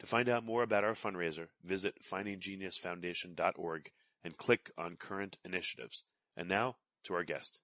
To find out more about our fundraiser, visit findinggeniusfoundation.org and click on current initiatives. And now to our guest.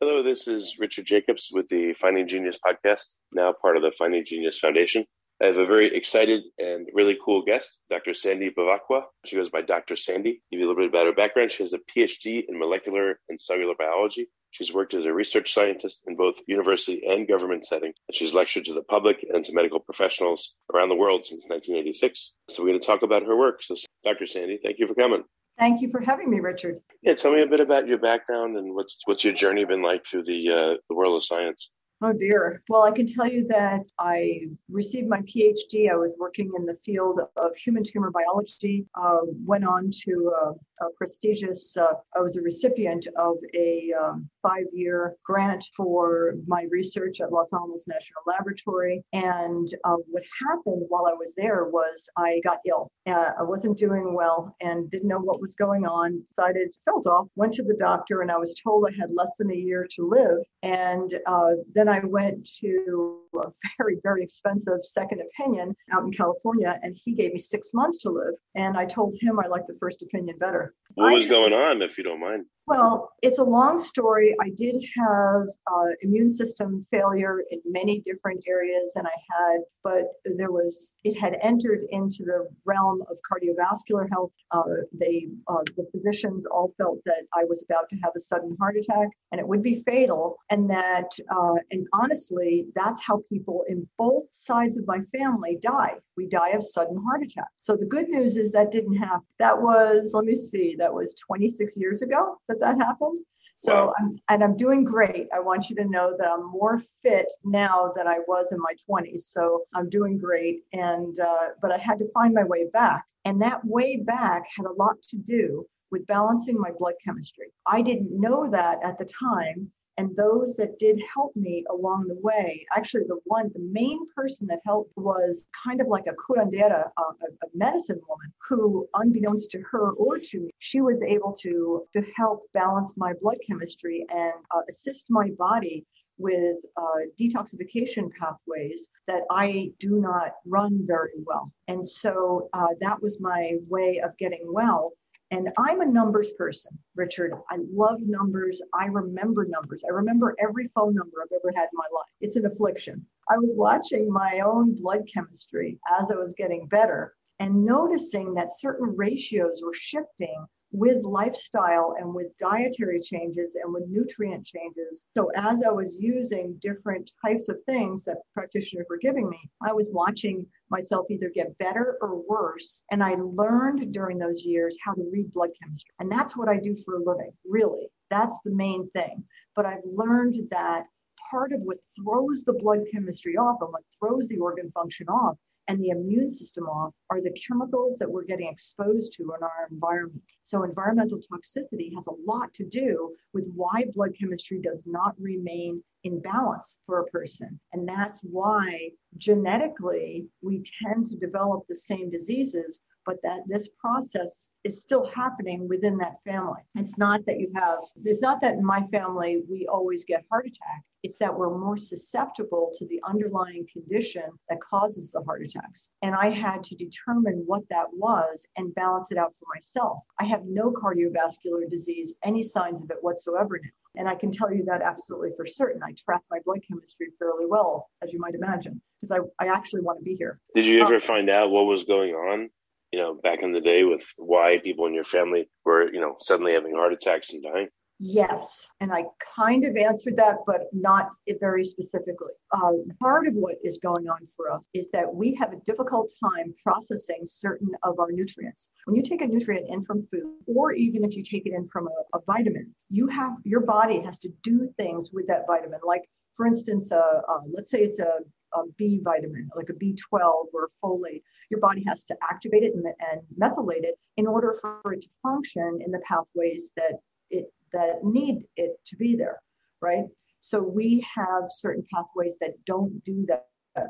Hello, this is Richard Jacobs with the Finding Genius podcast, now part of the Finding Genius Foundation. I have a very excited and really cool guest, Dr. Sandy Bevacqua. She goes by Dr. Sandy. Give you a little bit about her background. She has a PhD in molecular and cellular biology She's worked as a research scientist in both university and government setting. She's lectured to the public and to medical professionals around the world since 1986. So we're going to talk about her work. So, Dr. Sandy, thank you for coming. Thank you for having me, Richard. Yeah, tell me a bit about your background and what's what's your journey been like through the uh, the world of science. Oh dear. Well, I can tell you that I received my PhD. I was working in the field of human tumor biology. Uh, went on to a, a prestigious. Uh, I was a recipient of a um, five-year grant for my research at Los Alamos National Laboratory. And uh, what happened while I was there was I got ill. Uh, I wasn't doing well and didn't know what was going on. Decided, felt off. Went to the doctor, and I was told I had less than a year to live. And uh, then then I went to a very, very expensive second opinion out in California, and he gave me six months to live. And I told him I liked the first opinion better. What was going on, if you don't mind? Well, it's a long story. I did have uh, immune system failure in many different areas, and I had, but there was, it had entered into the realm of cardiovascular health. Uh, they, uh, the physicians all felt that I was about to have a sudden heart attack, and it would be fatal. And that, uh, and honestly, that's how people in both sides of my family die. We die of sudden heart attack. So the good news is that didn't happen. That was, let me see, that was 26 years ago that that happened. So wow. I'm and I'm doing great. I want you to know that I'm more fit now than I was in my 20s. So I'm doing great. And uh, but I had to find my way back, and that way back had a lot to do with balancing my blood chemistry. I didn't know that at the time and those that did help me along the way, actually, the one, the main person that helped was kind of like a curandera, a, a medicine woman who, unbeknownst to her or to me, she was able to, to help balance my blood chemistry and uh, assist my body with uh, detoxification pathways that I do not run very well. And so uh, that was my way of getting well. And I'm a numbers person, Richard. I love numbers. I remember numbers. I remember every phone number I've ever had in my life. It's an affliction. I was watching my own blood chemistry as I was getting better and noticing that certain ratios were shifting with lifestyle and with dietary changes and with nutrient changes. So, as I was using different types of things that practitioners were giving me, I was watching myself either get better or worse. And I learned during those years how to read blood chemistry. And that's what I do for a living, really. That's the main thing. But I've learned that part of what throws the blood chemistry off and what throws the organ function off and the immune system off are the chemicals that we're getting exposed to in our environment. So, environmental toxicity has a lot to do with why blood chemistry does not remain in balance for a person. And that's why genetically we tend to develop the same diseases but that this process is still happening within that family. It's not that you have, it's not that in my family we always get heart attack. It's that we're more susceptible to the underlying condition that causes the heart attacks. And I had to determine what that was and balance it out for myself. I have no cardiovascular disease, any signs of it whatsoever now. And I can tell you that absolutely for certain. I track my blood chemistry fairly well, as you might imagine, because I, I actually want to be here. Did you ever um, find out what was going on you know, back in the day with why people in your family were, you know, suddenly having heart attacks and dying? Yes. And I kind of answered that, but not very specifically. Uh, part of what is going on for us is that we have a difficult time processing certain of our nutrients. When you take a nutrient in from food, or even if you take it in from a, a vitamin, you have your body has to do things with that vitamin. Like, for instance, uh, uh, let's say it's a a B vitamin, like a B12 or a folate, your body has to activate it and, and methylate it in order for it to function in the pathways that it that need it to be there, right? So we have certain pathways that don't do that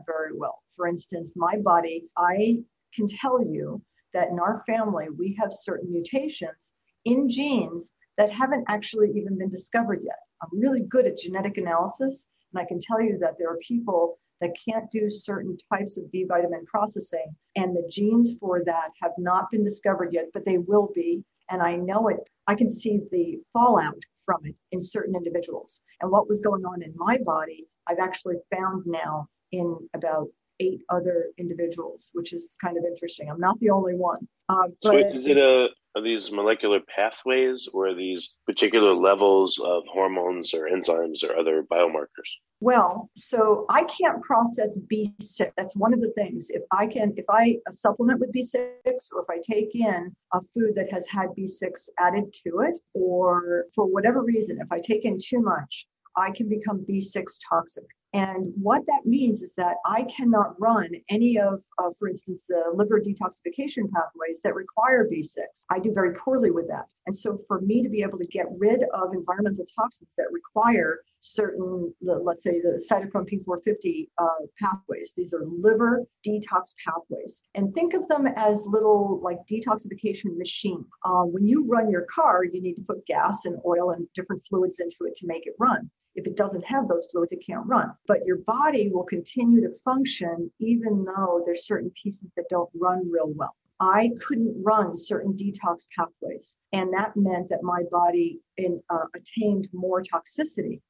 very well. For instance, my body, I can tell you that in our family, we have certain mutations in genes that haven't actually even been discovered yet. I'm really good at genetic analysis, and I can tell you that there are people that can't do certain types of B vitamin processing. And the genes for that have not been discovered yet, but they will be. And I know it, I can see the fallout from it in certain individuals. And what was going on in my body, I've actually found now in about eight other individuals, which is kind of interesting. I'm not the only one. Uh, but, so is it a are these molecular pathways or are these particular levels of hormones or enzymes or other biomarkers? Well, so I can't process B6. That's one of the things. If I can, if I supplement with B6 or if I take in a food that has had B6 added to it, or for whatever reason, if I take in too much, I can become B6 toxic. And what that means is that I cannot run any of, uh, for instance, the liver detoxification pathways that require B6. I do very poorly with that. And so for me to be able to get rid of environmental toxins that require certain, let's say the cytochrome P450 uh, pathways, these are liver detox pathways. And think of them as little like detoxification machine. Uh, when you run your car, you need to put gas and oil and different fluids into it to make it run. If it doesn't have those fluids, it can't run. But your body will continue to function even though there's certain pieces that don't run real well. I couldn't run certain detox pathways, and that meant that my body in, uh, attained more toxicity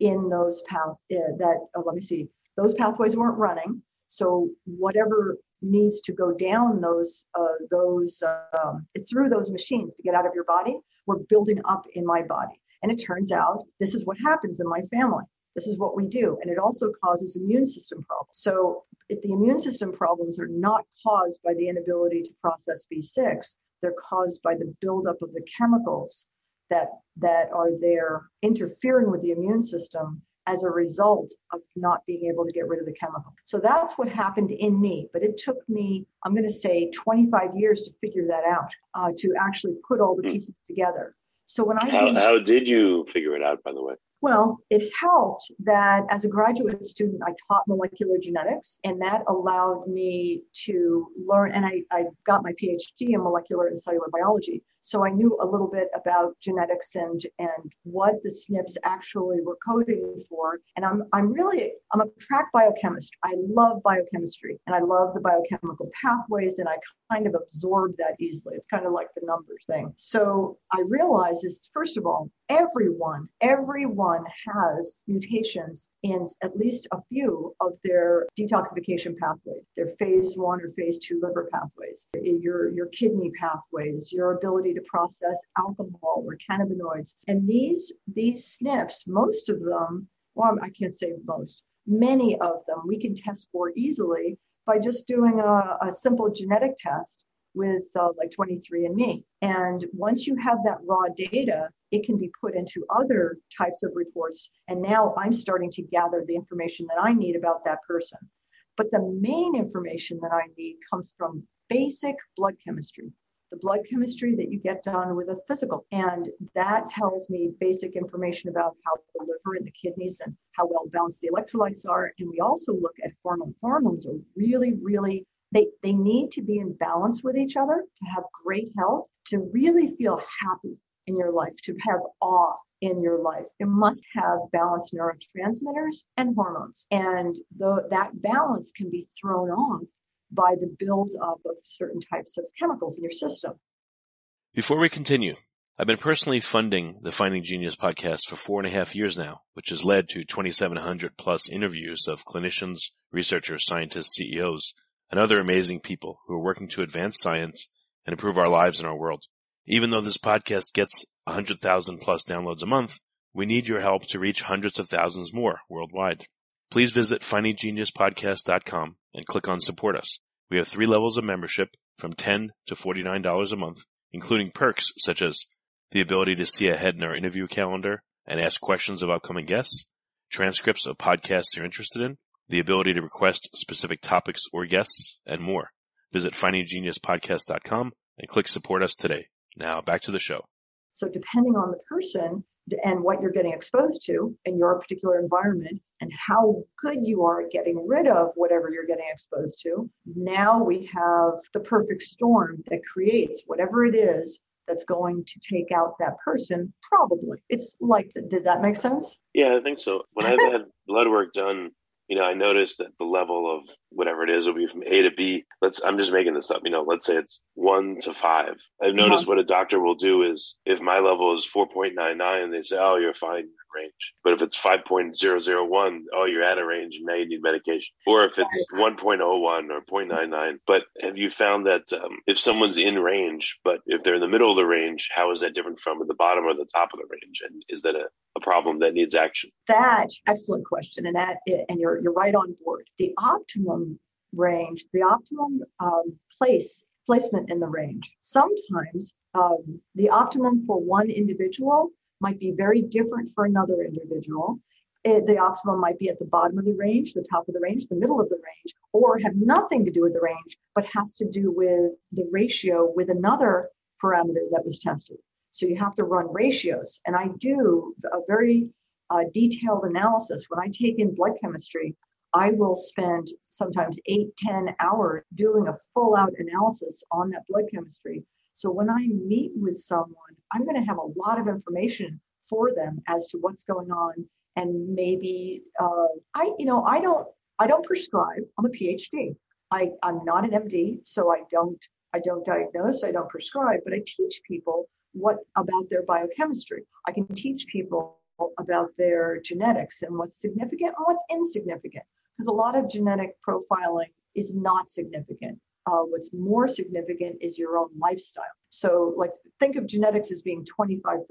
in those path uh, that uh, let me see those pathways weren't running. So whatever needs to go down those uh, those um, through those machines to get out of your body were building up in my body. And it turns out this is what happens in my family. This is what we do. And it also causes immune system problems. So if the immune system problems are not caused by the inability to process B6, they're caused by the buildup of the chemicals that that are there interfering with the immune system as a result of not being able to get rid of the chemical. So that's what happened in me. But it took me, I'm going to say, 25 years to figure that out, uh, to actually put all the hmm. pieces together. So when I how, did, how did you figure it out, by the way? Well, it helped that as a graduate student, I taught molecular genetics, and that allowed me to learn. And I, I got my PhD in molecular and cellular biology. So I knew a little bit about genetics and and what the SNPs actually were coding for. And I'm I'm really I'm a crack biochemist. I love biochemistry and I love the biochemical pathways and I kind of absorb that easily. It's kind of like the numbers thing. So I realized is first of all, everyone, everyone has mutations in at least a few of their detoxification pathways, their phase one or phase two liver pathways, your, your kidney pathways, your ability to process alcohol or cannabinoids. And these, these SNPs, most of them, well, I can't say most, many of them we can test for easily by just doing a, a simple genetic test with uh, like 23andMe. And once you have that raw data, it can be put into other types of reports. And now I'm starting to gather the information that I need about that person. But the main information that I need comes from basic blood chemistry, the blood chemistry that you get done with a physical. And that tells me basic information about how the liver and the kidneys and how well balanced the electrolytes are. And we also look at hormones. Hormones are really, really, they, they need to be in balance with each other to have great health, to really feel happy in your life, to have awe in your life. It must have balanced neurotransmitters and hormones. And the, that balance can be thrown off by the buildup of certain types of chemicals in your system. Before we continue, I've been personally funding the Finding Genius podcast for four and a half years now, which has led to 2,700 plus interviews of clinicians, researchers, scientists, CEOs, and other amazing people who are working to advance science and improve our lives and our world. Even though this podcast gets 100,000 plus downloads a month, we need your help to reach hundreds of thousands more worldwide. Please visit findinggeniuspodcast.com and click on support us. We have three levels of membership from 10 to $49 a month, including perks such as the ability to see ahead in our interview calendar and ask questions of upcoming guests, transcripts of podcasts you're interested in, the ability to request specific topics or guests, and more. Visit findinggeniuspodcast.com and click support us today. Now back to the show. So depending on the person and what you're getting exposed to in your particular environment and how good you are at getting rid of whatever you're getting exposed to, now we have the perfect storm that creates whatever it is that's going to take out that person probably. It's like did that make sense? Yeah i think so. When i've had blood work done you know, I noticed that the level of whatever it is it'll be from A to B. Let's, I'm just making this up, you know, let's say it's one to five. I've noticed what a doctor will do is if my level is 4.99, they say, oh, you're fine in range. But if it's 5.001, oh, you're out of range and now you need medication. Or if it's 1.01 or 0.99. But have you found that um, if someone's in range, but if they're in the middle of the range, how is that different from at the bottom or the top of the range? And is that a, a problem that needs action? That excellent question, and that and you're you're right on board. The optimum range, the optimum um, place placement in the range. Sometimes um, the optimum for one individual might be very different for another individual. It, the optimum might be at the bottom of the range, the top of the range, the middle of the range, or have nothing to do with the range, but has to do with the ratio with another parameter that was tested. So you have to run ratios. And I do a very uh, detailed analysis. When I take in blood chemistry, I will spend sometimes eight, ten hours doing a full out analysis on that blood chemistry so when I meet with someone, I'm going to have a lot of information for them as to what's going on, and maybe uh, I, you know, I don't, I don't prescribe. I'm a PhD. I, I'm not an MD, so I don't, I don't diagnose. I don't prescribe, but I teach people what about their biochemistry. I can teach people about their genetics and what's significant and what's insignificant, because a lot of genetic profiling is not significant uh, what's more significant is your own lifestyle. So, like, think of genetics as being 25%,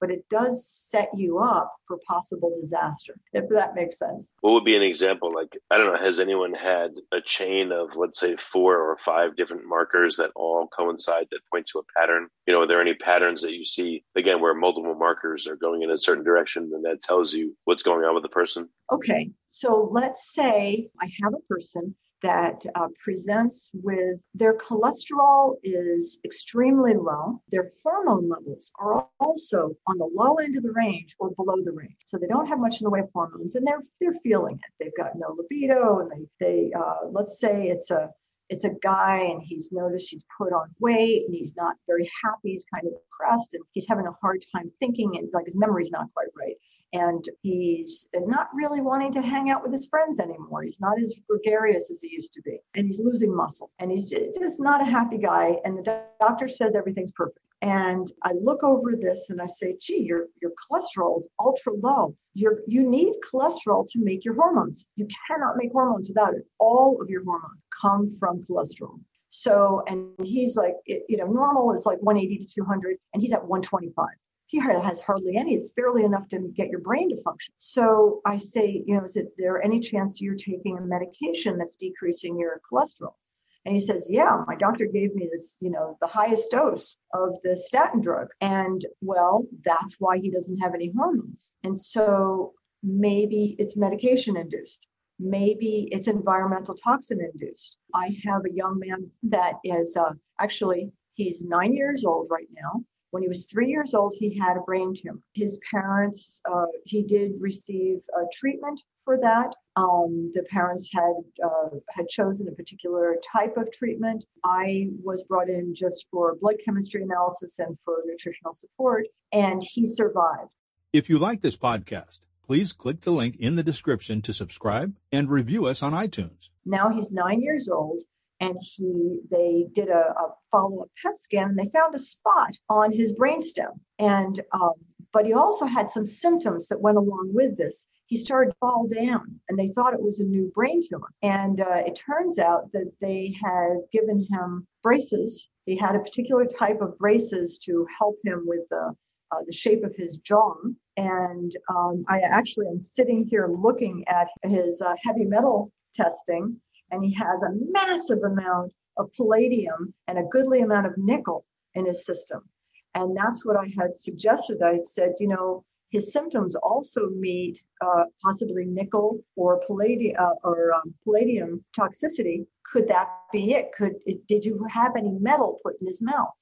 but it does set you up for possible disaster, if that makes sense. What would be an example? Like, I don't know, has anyone had a chain of, let's say, four or five different markers that all coincide that point to a pattern? You know, are there any patterns that you see, again, where multiple markers are going in a certain direction and that tells you what's going on with the person? Okay, so let's say I have a person that uh, presents with their cholesterol is extremely low. Their hormone levels are also on the low end of the range or below the range. So they don't have much in the way of hormones and they're they're feeling it. They've got no libido and they they uh, let's say it's a it's a guy and he's noticed he's put on weight and he's not very happy. He's kind of depressed and he's having a hard time thinking and like his memory's not quite right and he's not really wanting to hang out with his friends anymore. He's not as gregarious as he used to be, and he's losing muscle, and he's just not a happy guy. And the doctor says everything's perfect. And I look over this and I say, gee, your, your cholesterol is ultra low. You're, you need cholesterol to make your hormones. You cannot make hormones without it. All of your hormones come from cholesterol. So, and he's like, you know, normal is like 180 to 200, and he's at 125 he has hardly any. It's barely enough to get your brain to function. So I say, you know, is it there any chance you're taking a medication that's decreasing your cholesterol? And he says, Yeah, my doctor gave me this, you know, the highest dose of the statin drug. And well, that's why he doesn't have any hormones. And so maybe it's medication induced. maybe it's environmental toxin induced. I have a young man that is uh, actually, he's nine years old right now. When he was three years old, he had a brain tumor. His parents, uh, he did receive uh, treatment for that. Um, the parents had uh, had chosen a particular type of treatment. I was brought in just for blood chemistry analysis and for nutritional support, and he survived. If you like this podcast, please click the link in the description to subscribe and review us on iTunes. Now he's nine years old and he they did a, a follow-up PET scan and they found a spot on his brainstem. And um, but he also had some symptoms that went along with this. He started to fall down, and they thought it was a new brain tumor. And uh, it turns out that they had given him braces. He had a particular type of braces to help him with the uh, the shape of his jaw. And um, I actually am sitting here looking at his uh, heavy metal testing, and he has a massive amount of palladium and a goodly amount of nickel in his system. And that's what I had suggested. I said, you know, his symptoms also meet uh, possibly nickel or palladium uh, or um, palladium toxicity. Could that be it? Could it, did you have any metal put in his mouth?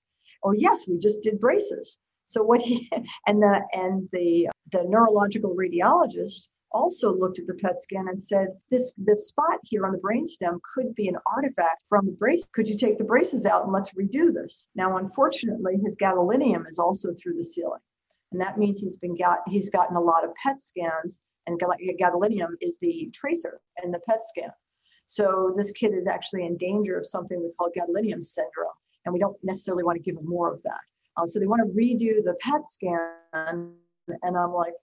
Oh yes, we just did braces. So what he and the and the the neurological radiologist also looked at the PET scan and said, this, this spot here on the brainstem could be an artifact from the brace. Could you take the braces out and let's redo this? Now, unfortunately, his gadolinium is also through the ceiling. And that means he's been got he's gotten a lot of PET scans, and gadolinium is the tracer in the PET scan. So this kid is actually in danger of something we call gadolinium syndrome, and we don't necessarily want to give him more of that. Um, so they want to redo the PET scan, and I'm like,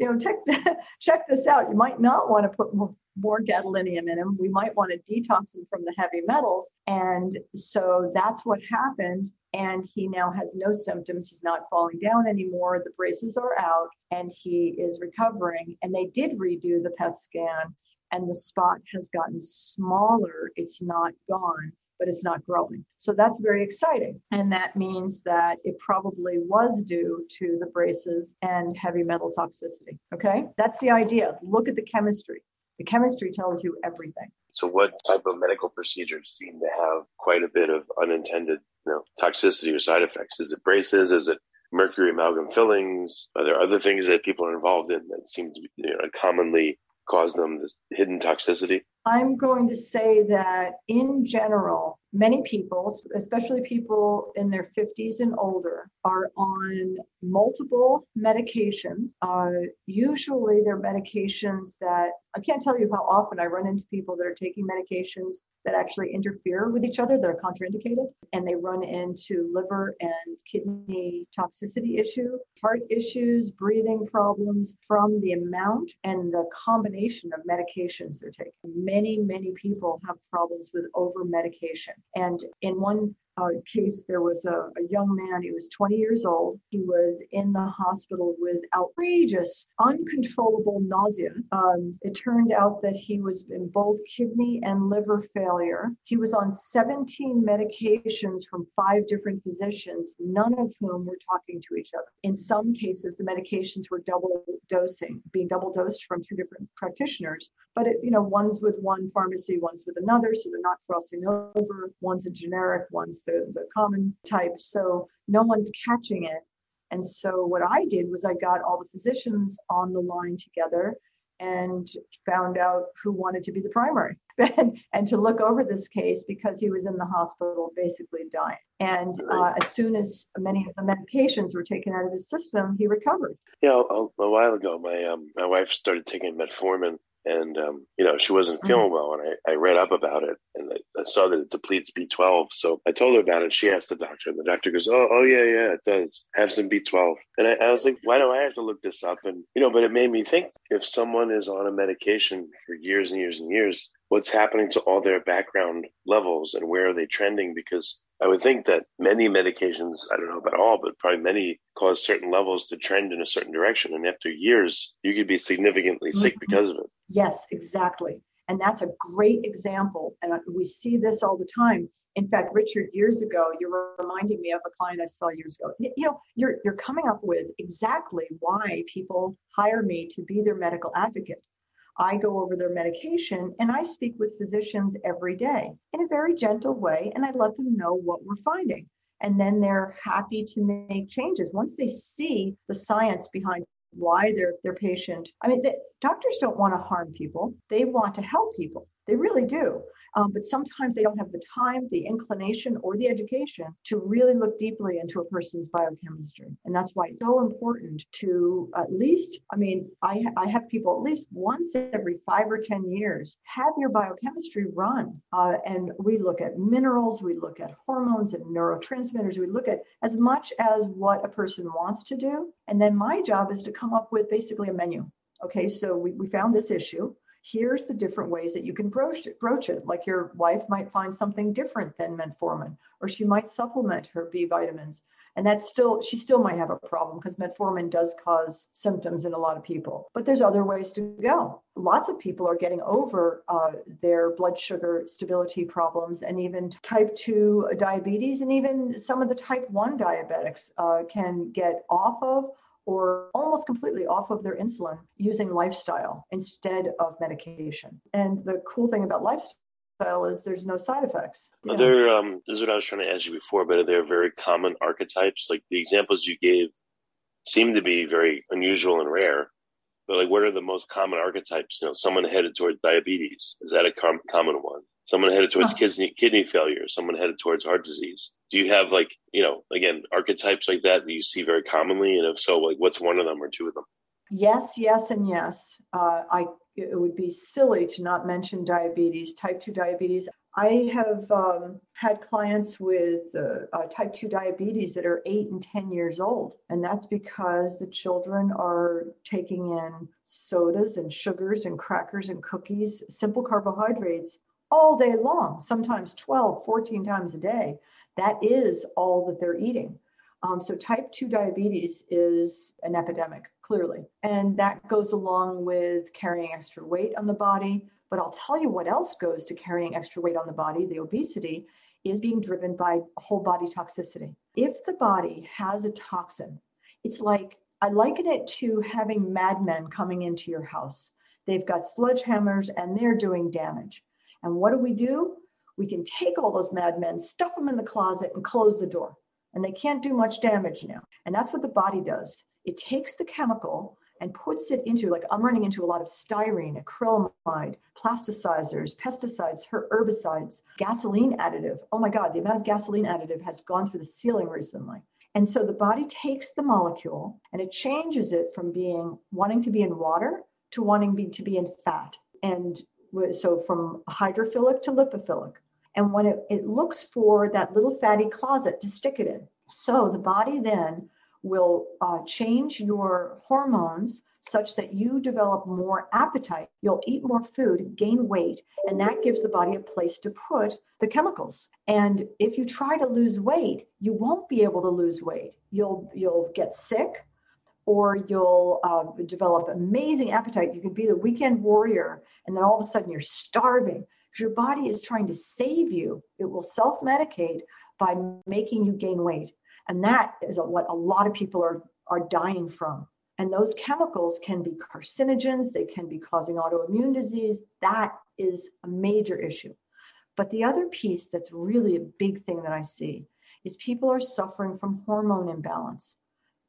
you know, check, check this out. You might not want to put more, more gadolinium in him. We might want to detox him from the heavy metals. And so that's what happened. And he now has no symptoms. He's not falling down anymore. The braces are out and he is recovering. And they did redo the PET scan, and the spot has gotten smaller. It's not gone but it's not growing. So that's very exciting. And that means that it probably was due to the braces and heavy metal toxicity. Okay. That's the idea. Look at the chemistry. The chemistry tells you everything. So, what type of medical procedures seem to have quite a bit of unintended you know, toxicity or side effects? Is it braces? Is it mercury amalgam fillings? Are there other things that people are involved in that seem to be you know, commonly cause them this hidden toxicity? I'm going to say that in general, many people, especially people in their 50s and older, are on multiple medications. Uh, usually, they're medications that I can't tell you how often I run into people that are taking medications that actually interfere with each other, that are contraindicated, and they run into liver and kidney toxicity issue, heart issues, breathing problems from the amount and the combination of medications they're taking many, many many people have problems with over medication. And in one uh, case, there was a, a, young man, he was 20 years old. He was in the hospital with outrageous, uncontrollable nausea. Um, it turned out that he was in both kidney and liver failure. He was on 17 medications from five different physicians, none of whom were talking to each other. In some cases, the medications were double dosing, being double dosed from two different practitioners. But it, you know, one's with one pharmacy, one's with another, so they're not crossing over. One's a generic, one's the, the common type. So no one's catching it. And so what I did was I got all the physicians on the line together and found out who wanted to be the primary and, to look over this case because he was in the hospital basically dying. And uh, as soon as many of the medications were taken out of his system, he recovered. Yeah, you know, a, a, while ago, my um, my wife started taking metformin, and um, you know she wasn't feeling mm-hmm. well and I, I read up about it and I, I, saw that it depletes b12 so i told her about it she asked the doctor and the doctor goes oh, oh yeah yeah it does. Have some b12 and I, I was like why do i have to look this up? And you know but it made me think if someone is on a medication for years and years and years what's happening to all their background levels and where are they trending because I would think that many medications, I don't know about all, but probably many cause certain levels to trend in a certain direction. And after years, you could be significantly sick mm-hmm. because of it. Yes, exactly. And that's a great example. And we see this all the time. In fact, Richard, years ago, you're reminding me of a client I saw years ago. You know, you're you're coming up with exactly why people hire me to be their medical advocate. I go over their medication and I speak with physicians every day in a very gentle way and I let them know what we're finding. And then they're happy to make changes. Once they see the science behind why their their patient i mean the, doctors don't want to harm people. They want to help people. They really do um, but sometimes they don't have the time, the inclination, or the education to really look deeply into a person's biochemistry. And that's why it's so important to at least, I mean, I, I have people at least once every five or 10 years have your biochemistry run. Uh, and we look at minerals, we look at hormones and neurotransmitters, we look at as much as what a person wants to do. And then my job is to come up with basically a menu. Okay, so we, we found this issue here's the different ways that you can broach it, broach it. Like your wife might find something different than metformin, or she might supplement her B vitamins. And that's still, she still might have a problem because metformin does cause symptoms in a lot of people. But there's other ways to go. Lots of people are getting over uh, their blood sugar stability problems and even type 2 diabetes, and even some of the type 1 diabetics uh, can get off of or almost completely off of their insulin using lifestyle instead of medication. And the cool thing about lifestyle is there's no side effects. Are there, um, this is what I was trying to ask you before, but are there very common archetypes? Like the examples you gave seem to be very unusual and rare. But like, what are the most common archetypes? You know, someone headed towards diabetes. Is that a com- common one? Someone headed towards kidney, kidney failure, someone headed towards heart disease. Do you have like, you know, again, archetypes like that that you see very commonly? And if so, like what's one of them or two of them? Yes, yes, and yes. Uh, I it would be silly to not mention diabetes, type 2 diabetes. I have um, had clients with uh, uh, type 2 diabetes that are 8 and 10 years old. And that's because the children are taking in sodas and sugars and crackers and cookies, simple carbohydrates all day long, sometimes 12, 14 times a day. That is all that they're eating. Um, so, type 2 diabetes is an epidemic, clearly. And that goes along with carrying extra weight on the body. But I'll tell you what else goes to carrying extra weight on the body the obesity is being driven by whole body toxicity. If the body has a toxin, it's like I liken it to having madmen coming into your house. They've got sledgehammers and they're doing damage. And what do we do? We can take all those madmen, stuff them in the closet, and close the door. And they can't do much damage now. And that's what the body does. It takes the chemical and puts it into, like, I'm running into a lot of styrene, acrylamide, plasticizers, pesticides, herbicides, gasoline additive. Oh my God, the amount of gasoline additive has gone through the ceiling recently. And so the body takes the molecule and it changes it from being wanting to be in water to wanting be, to be in fat. And so from hydrophilic to lipophilic. And when it, it looks for that little fatty closet to stick it in. So the body then will uh, change your hormones such that you develop more appetite. You'll eat more food, gain weight, and that gives the body a place to put the chemicals. And if you try to lose weight, you won't be able to lose weight. You'll you'll get sick or you'll uh, develop amazing appetite. You could be the weekend warrior, and then all of a sudden you're starving because your body is trying to save you. It will self medicate by making you gain weight. And that is what a lot of people are, are dying from. And those chemicals can be carcinogens, they can be causing autoimmune disease. That is a major issue. But the other piece that's really a big thing that I see is people are suffering from hormone imbalance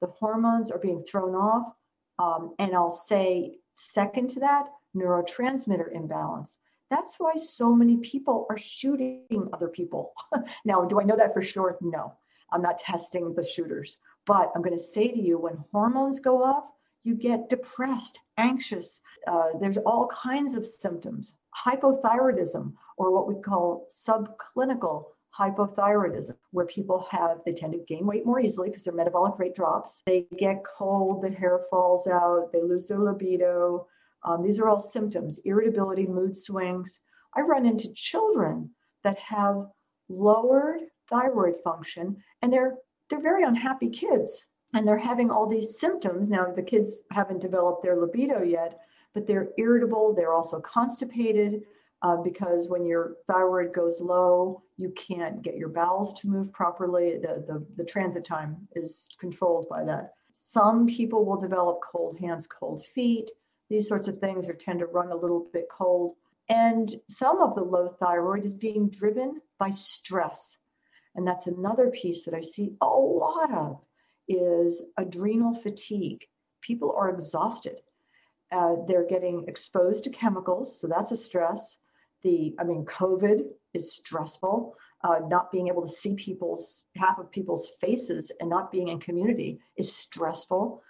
the hormones are being thrown off. Um, and I'll say, second to that, neurotransmitter imbalance. That's why so many people are shooting other people. now, do I know that for sure? No, I'm not testing the shooters. But I'm going to say to you when hormones go off, you get depressed, anxious. Uh, there's all kinds of symptoms. Hypothyroidism, or what we call subclinical hypothyroidism, where people have, they tend to gain weight more easily because their metabolic rate drops. They get cold, the hair falls out, they lose their libido. Um, these are all symptoms irritability, mood swings. I run into children that have lowered thyroid function and they're they're very unhappy kids and they're having all these symptoms now the kids haven't developed their libido yet but they're irritable they're also constipated uh, because when your thyroid goes low, you can't get your bowels to move properly. The, the, the transit time is controlled by that. Some people will develop cold hands, cold feet. These sorts of things are tend to run a little bit cold. And some of the low thyroid is being driven by stress. And that's another piece that I see a lot of is adrenal fatigue. People are exhausted. Uh, they're getting exposed to chemicals, so that's a stress. The, I mean, COVID is stressful. Uh, not being able to see people's half of people's faces and not being in community is stressful.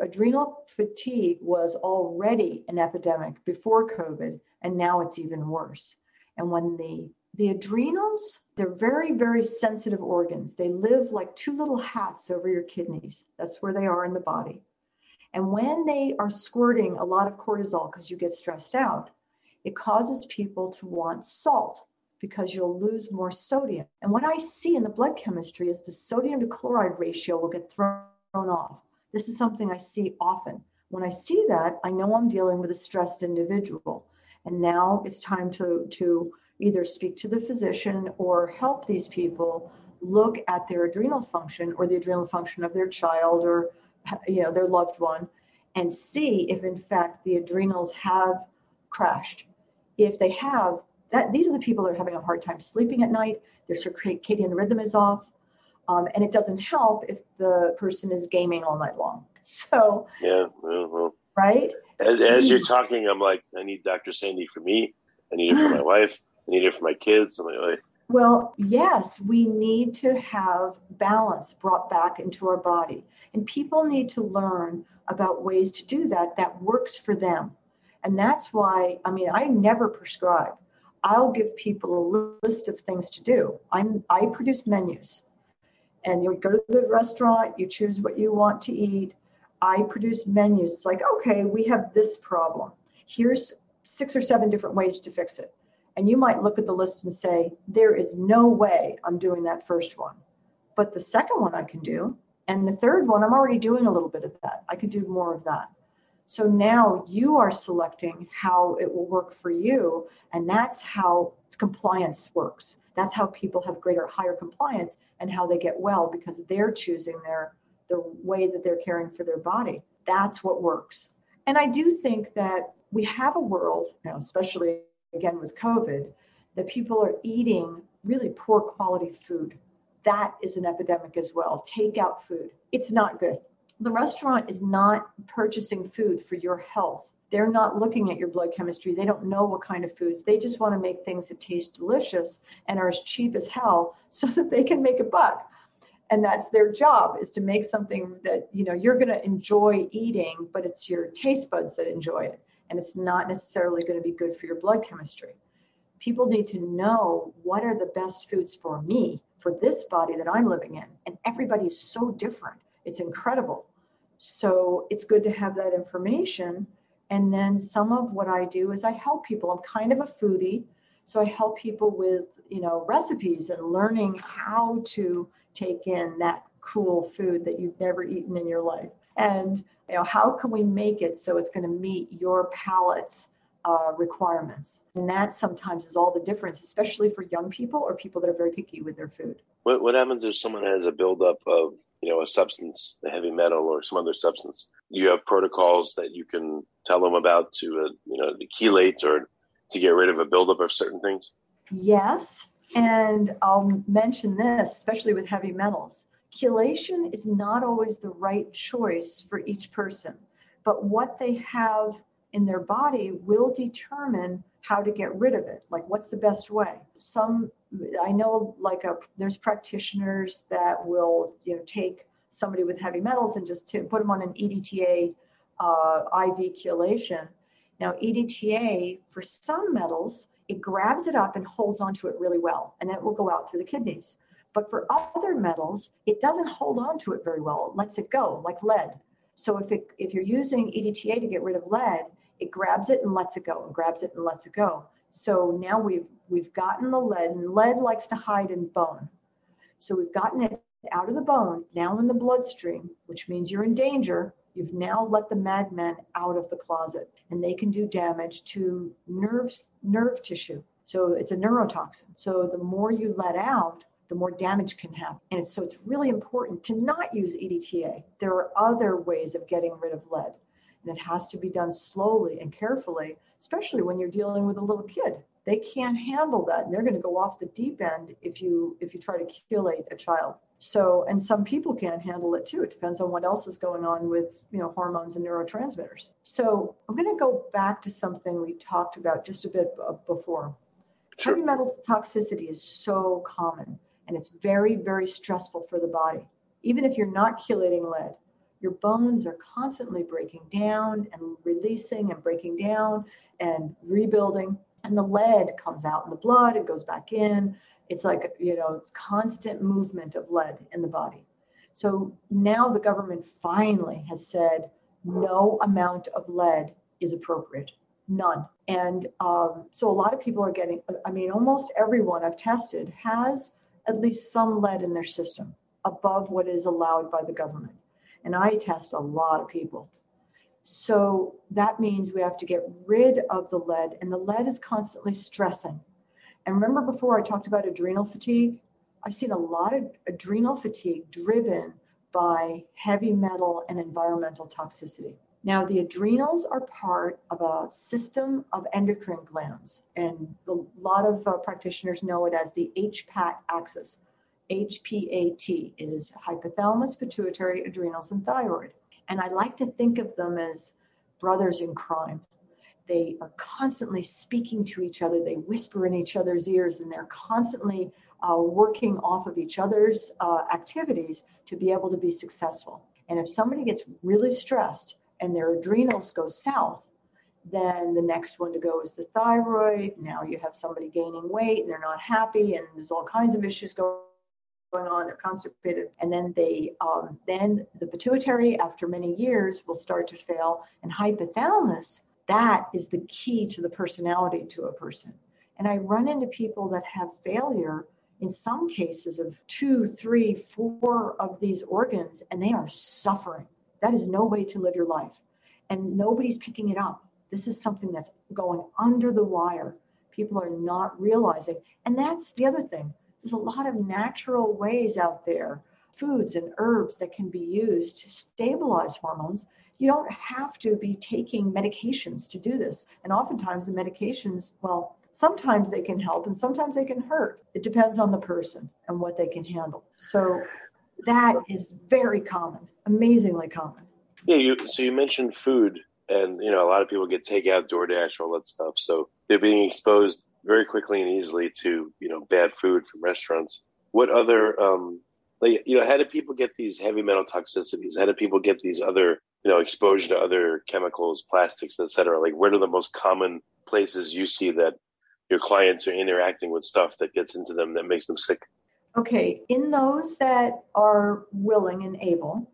Adrenal fatigue was already an epidemic before COVID, and now it's even worse. And when the the adrenals, they're very, very sensitive organs. They live like two little hats over your kidneys. That's where they are in the body. And when they are squirting a lot of cortisol because you get stressed out, it causes people to want salt because you'll lose more sodium. And what I see in the blood chemistry is the sodium to chloride ratio will get thrown off. This is something I see often. When I see that, I know I'm dealing with a stressed individual. And now it's time to, to either speak to the physician or help these people look at their adrenal function or the adrenal function of their child or you know their loved one and see if in fact the adrenals have crashed if they have that these are the people that are having a hard time sleeping at night. Their circadian rhythm is off. Um, and it doesn't help if the person is gaming all night long. So yeah well, right? As, as you're talking i'm like i need dr sandy for me. I need it for my wife. I need it for my kids. I'm like, well, yes, we need to have balance brought back into our body. And people need to learn about ways to do that that works for them. And that's why, I mean, I never prescribe. I'll give people a list of things to do. I'm I produce menus. And you go to the restaurant, you choose what you want to eat. I produce menus. It's like, okay, we have this problem. Here's six or seven different ways to fix it. And you might look at the list and say, there is no way I'm doing that first one. But the second one I can do. And the third one, I'm already doing a little bit of that. I could do more of that. So now you are selecting how it will work for you. And that's how compliance works. That's how people have greater, higher compliance and how they get well because they're choosing their the way that they're caring for their body. That's what works. And I do think that we have a world, you know, especially again with COVID, that people are eating really poor quality food. That is an epidemic as well. Takeout food. It's not good. The restaurant is not purchasing food for your health. They're not looking at your blood chemistry. They don't know what kind of foods. They just want to make things that taste delicious and are as cheap as hell so that they can make a buck. And that's their job is to make something that, you know, you're going to enjoy eating, but it's your taste buds that enjoy it and it's not necessarily going to be good for your blood chemistry. People need to know what are the best foods for me, for this body that I'm living in. And everybody is so different. It's incredible. So it's good to have that information. And then some of what I do is I help people. I'm kind of a foodie. So I help people with, you know, recipes and learning how to take in that cool food that you've never eaten in your life. And you know, how can we make it so it's going to meet your palate's uh, requirements? And that sometimes is all the difference, especially for young people or people that are very picky with their food. What, what happens if someone has a buildup of, you know, a substance, a heavy metal or some other substance? You have protocols that you can tell them about to, uh, you know, the chelate or to get rid of a buildup of certain things? Yes. And I'll mention this, especially with heavy metals chelation is not always the right choice for each person, but what they have in their body will determine how to get rid of it. Like, what's the best way? Some, I know, like a, there's practitioners that will, you know, take somebody with heavy metals and just put them on an EDTA uh, IV chelation. Now, EDTA for some metals, it grabs it up and holds onto it really well, and then it will go out through the kidneys. But for other metals, it doesn't hold on to it very well. It lets it go, like lead. So if it, if you're using EDTA to get rid of lead, it grabs it and lets it go, and grabs it and lets it go. So now we've we've gotten the lead, and lead likes to hide in bone. So we've gotten it out of the bone, now in the bloodstream, which means you're in danger. You've now let the madmen out of the closet, and they can do damage to nerve nerve tissue. So it's a neurotoxin. So the more you let out, the more damage can happen. And so it's really important to not use EDTA. There are other ways of getting rid of lead. And it has to be done slowly and carefully, especially when you're dealing with a little kid. They can't handle that. And they're going to go off the deep end if you if you try to chelate a child. So, and some people can't handle it too. It depends on what else is going on with, you know, hormones and neurotransmitters. So, I'm going to go back to something we talked about just a bit before. Sure. Heavy metal toxicity is so common and it's very, very stressful for the body. Even if you're not chelating lead, your bones are constantly breaking down and releasing and breaking down and rebuilding. And the lead comes out in the blood, it goes back in. It's like, you know, it's constant movement of lead in the body. So now the government finally has said no amount of lead is appropriate, none. And um, so a lot of people are getting, I mean, almost everyone I've tested has at least some lead in their system above what is allowed by the government. And I test a lot of people. So that means we have to get rid of the lead, and the lead is constantly stressing. And remember before I talked about adrenal fatigue? I've seen a lot of adrenal fatigue driven by heavy metal and environmental toxicity. Now, the adrenals are part of a system of endocrine glands, and a lot of uh, practitioners know it as the HPAT axis. HPAT is hypothalamus, pituitary, adrenals, and thyroid. And I like to think of them as brothers in crime. They are constantly speaking to each other, they whisper in each other's ears, and they're constantly uh, working off of each other's uh, activities to be able to be successful. And if somebody gets really stressed, and their adrenals go south, then the next one to go is the thyroid. Now you have somebody gaining weight and they're not happy, and there's all kinds of issues going on. They're constipated, and then they um, then the pituitary after many years will start to fail, and hypothalamus. That is the key to the personality to a person. And I run into people that have failure in some cases of two, three, four of these organs, and they are suffering. That is no way to live your life. And nobody's picking it up. This is something that's going under the wire. People are not realizing. And that's the other thing. There's a lot of natural ways out there, foods and herbs that can be used to stabilize hormones. You don't have to be taking medications to do this. And oftentimes, the medications, well, sometimes they can help and sometimes they can hurt. It depends on the person and what they can handle. So, that is very common, amazingly common. Yeah, you so you mentioned food, and you know a lot of people get takeout, DoorDash, all that stuff. So they're being exposed very quickly and easily to you know bad food from restaurants. What other um, like you know how do people get these heavy metal toxicities? How do people get these other you know exposure to other chemicals, plastics, etc.? Like where are the most common places you see that your clients are interacting with stuff that gets into them that makes them sick? Okay, in those that are willing and able,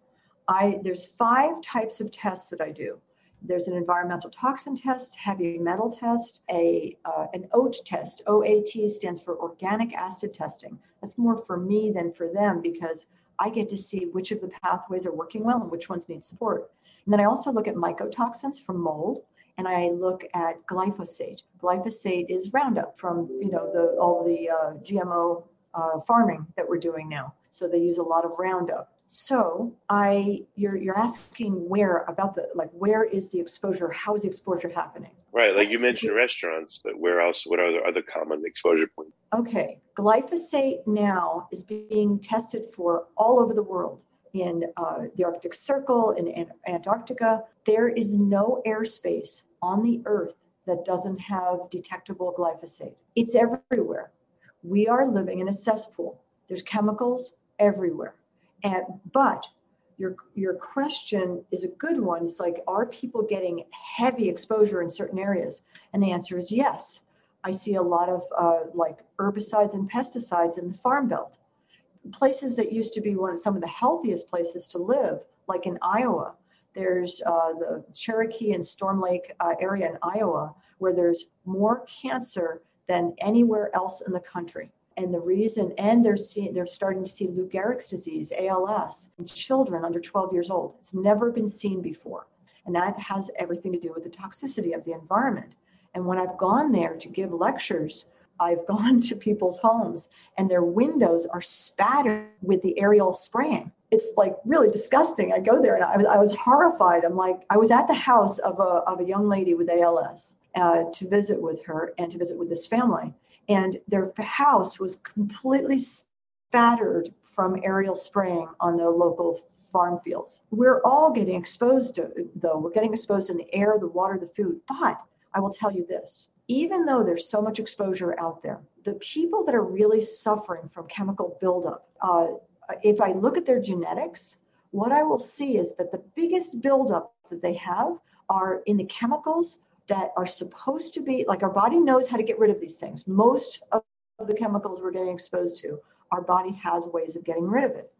I there's five types of tests that I do. There's an environmental toxin test, heavy metal test, a uh, an OAT test. OAT stands for organic acid testing. That's more for me than for them because I get to see which of the pathways are working well and which ones need support. And then I also look at mycotoxins from mold, and I look at glyphosate. Glyphosate is Roundup from you know the all the uh, GMO uh, farming that we're doing now. So they use a lot of Roundup. So I, you're you're asking where about the like where is the exposure? How is the exposure happening? Right, like you mentioned restaurants, but where else? What are the other common exposure points? Okay, glyphosate now is being tested for all over the world. In uh, the Arctic Circle, in Antarctica, there is no airspace on the Earth that doesn't have detectable glyphosate. It's everywhere we are living in a cesspool. There's chemicals everywhere. And, but your, your question is a good one. It's like, are people getting heavy exposure in certain areas? And the answer is yes. I see a lot of uh, like herbicides and pesticides in the farm belt. Places that used to be one of some of the healthiest places to live, like in Iowa, there's uh, the Cherokee and Storm Lake uh, area in Iowa, where there's more cancer than anywhere else in the country. And the reason, and they're seeing, they're starting to see Lou Gehrig's disease, ALS, in children under 12 years old. It's never been seen before. And that has everything to do with the toxicity of the environment. And when I've gone there to give lectures, I've gone to people's homes and their windows are spattered with the aerial spraying. it's like really disgusting. I go there and I, I was horrified. I'm like, I was at the house of a, of a young lady with ALS uh, to visit with her and to visit with this family. And their house was completely spattered from aerial spraying on the local farm fields. We're all getting exposed to, though, we're getting exposed in the air, the water, the food. But I will tell you this even though there's so much exposure out there, the people that are really suffering from chemical buildup, uh, if I look at their genetics, what I will see is that the biggest buildup that they have are in the chemicals that are supposed to be like our body knows how to get rid of these things. Most of the chemicals we're getting exposed to, our body has ways of getting rid of it.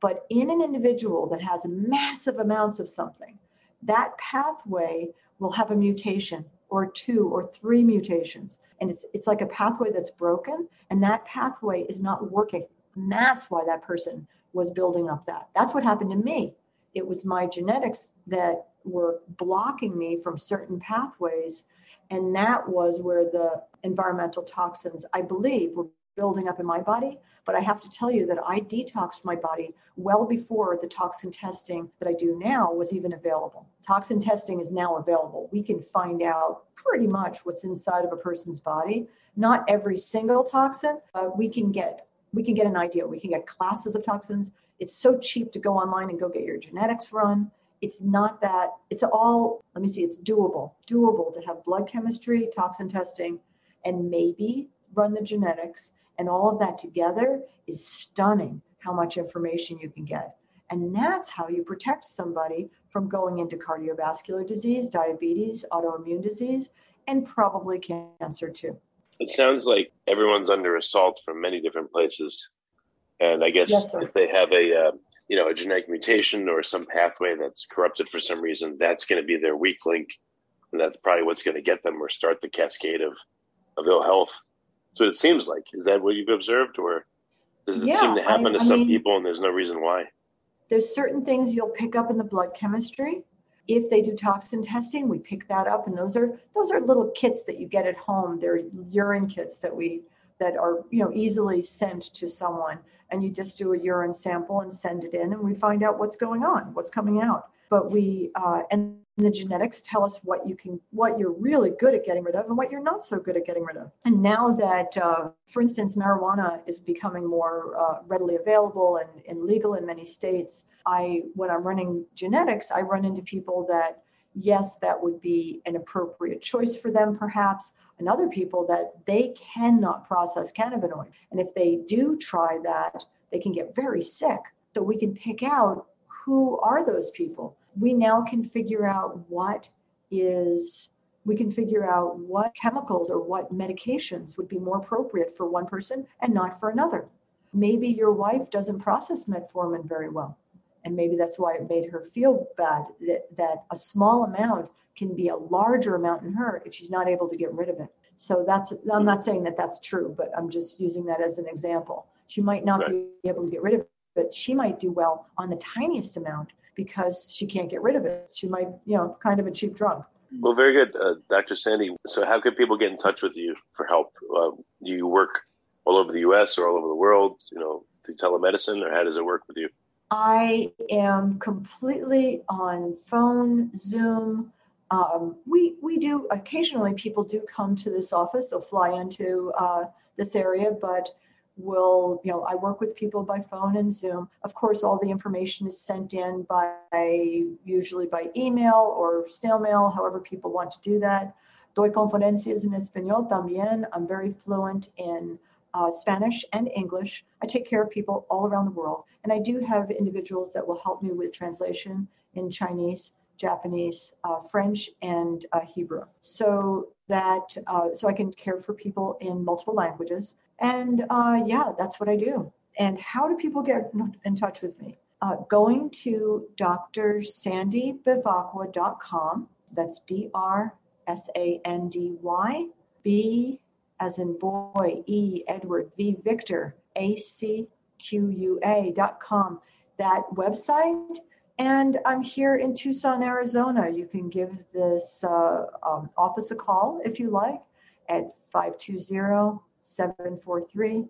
But in an individual that has massive amounts of something, that pathway will have a mutation or two or three mutations. And it's, it's like a pathway that's broken, and that pathway is not working. And that's why that person was building up that. That's what happened to me. It was my genetics that were blocking me from certain pathways. And that was where the environmental toxins, I believe, were building up in my body. But I have to tell you that I detoxed my body well before the toxin testing that I do now was even available. Toxin testing is now available. We can find out pretty much what's inside of a person's body. Not every single toxin, but we can get we can get an idea. We can get classes of toxins. It's so cheap to go online and go get your genetics run. It's not that, it's all, let me see, it's doable. Doable to have blood chemistry, toxin testing, and maybe run the genetics and all of that together is stunning how much information you can get. And that's how you protect somebody from going into cardiovascular disease, diabetes, autoimmune disease, and probably cancer too. It sounds like everyone's under assault from many different places. And I guess yes, if they have a uh, you know a genetic mutation or some pathway that's corrupted for some reason, that's going to be their weak link, and that's probably what's going to get them or start the cascade of of ill health. So it seems like. Is that what you've observed, or does it yeah, seem to happen I, to I some mean, people and there's no reason why? There's certain things you'll pick up in the blood chemistry. If they do toxin testing, we pick that up, and those are those are little kits that you get at home. They're urine kits that we that are you know easily sent to someone, and you just do a urine sample and send it in, and we find out what's going on, what's coming out. But we uh, and the genetics tell us what you can what you're really good at getting rid of and what you're not so good at getting rid of and now that uh, for instance marijuana is becoming more uh, readily available and, and legal in many states i when i'm running genetics i run into people that yes that would be an appropriate choice for them perhaps and other people that they cannot process cannabinoid and if they do try that they can get very sick so we can pick out who are those people we now can figure out what is we can figure out what chemicals or what medications would be more appropriate for one person and not for another. Maybe your wife doesn't process metformin very well. And maybe that's why it made her feel bad that, that a small amount can be a larger amount in her if she's not able to get rid of it. So that's, I'm not saying that that's true, but I'm just using that as an example. She might not right. be able to get rid of it, but she might do well on the tiniest amount because she can't get rid of it. She might, you know, kind of a cheap drug. Well, very good, uh, Dr. Sandy. So, how can people get in touch with you for help? Uh, do you work all over the U.S. or all over the world? You know, through telemedicine, or how does it work with you? I am completely on phone, Zoom. Um, we we do occasionally. People do come to this office. They'll fly into uh, this area, but will, you know, I work with people by phone and Zoom. Of course, all the information is sent in by usually by email or snail mail, however people want to do that. Doy conferencias en español también. I'm very fluent in uh, Spanish and English. I take care of people all around the world. And I do have individuals that will help me with translation in Chinese, Japanese, uh, French, and uh, Hebrew. So that uh, so I can care for people in multiple languages. And uh, yeah, that's what I do. And how do people get in touch with me? Uh, going to drsandybevacqua.com. That's D R S A N D Y B as in boy, E Edward, V Victor, A, C, Q, U, A dot com, That website and I'm here in Tucson, Arizona. You can give this uh, um, office a call if you like at 520 743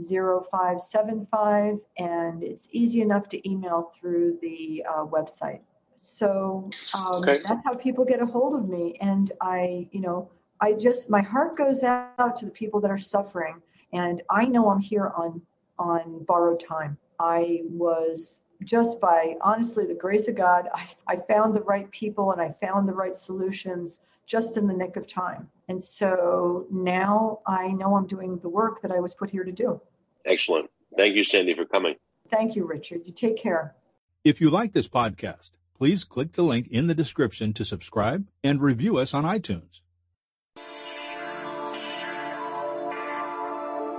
0575, and it's easy enough to email through the uh, website. So um, Okay. that's how people get a hold of me. And I, you know, I just, my heart goes out to the people that are suffering. And I know I'm here on, on borrowed time. I was just by honestly the grace of God, I, I found the right people and I found the right solutions just in the nick of time. And so now I know I'm doing the work that I was put here to do. Excellent. Thank you, Sandy, for coming. Thank you, Richard. You take care. If you like this podcast, please click the link in the description to subscribe and review us on iTunes.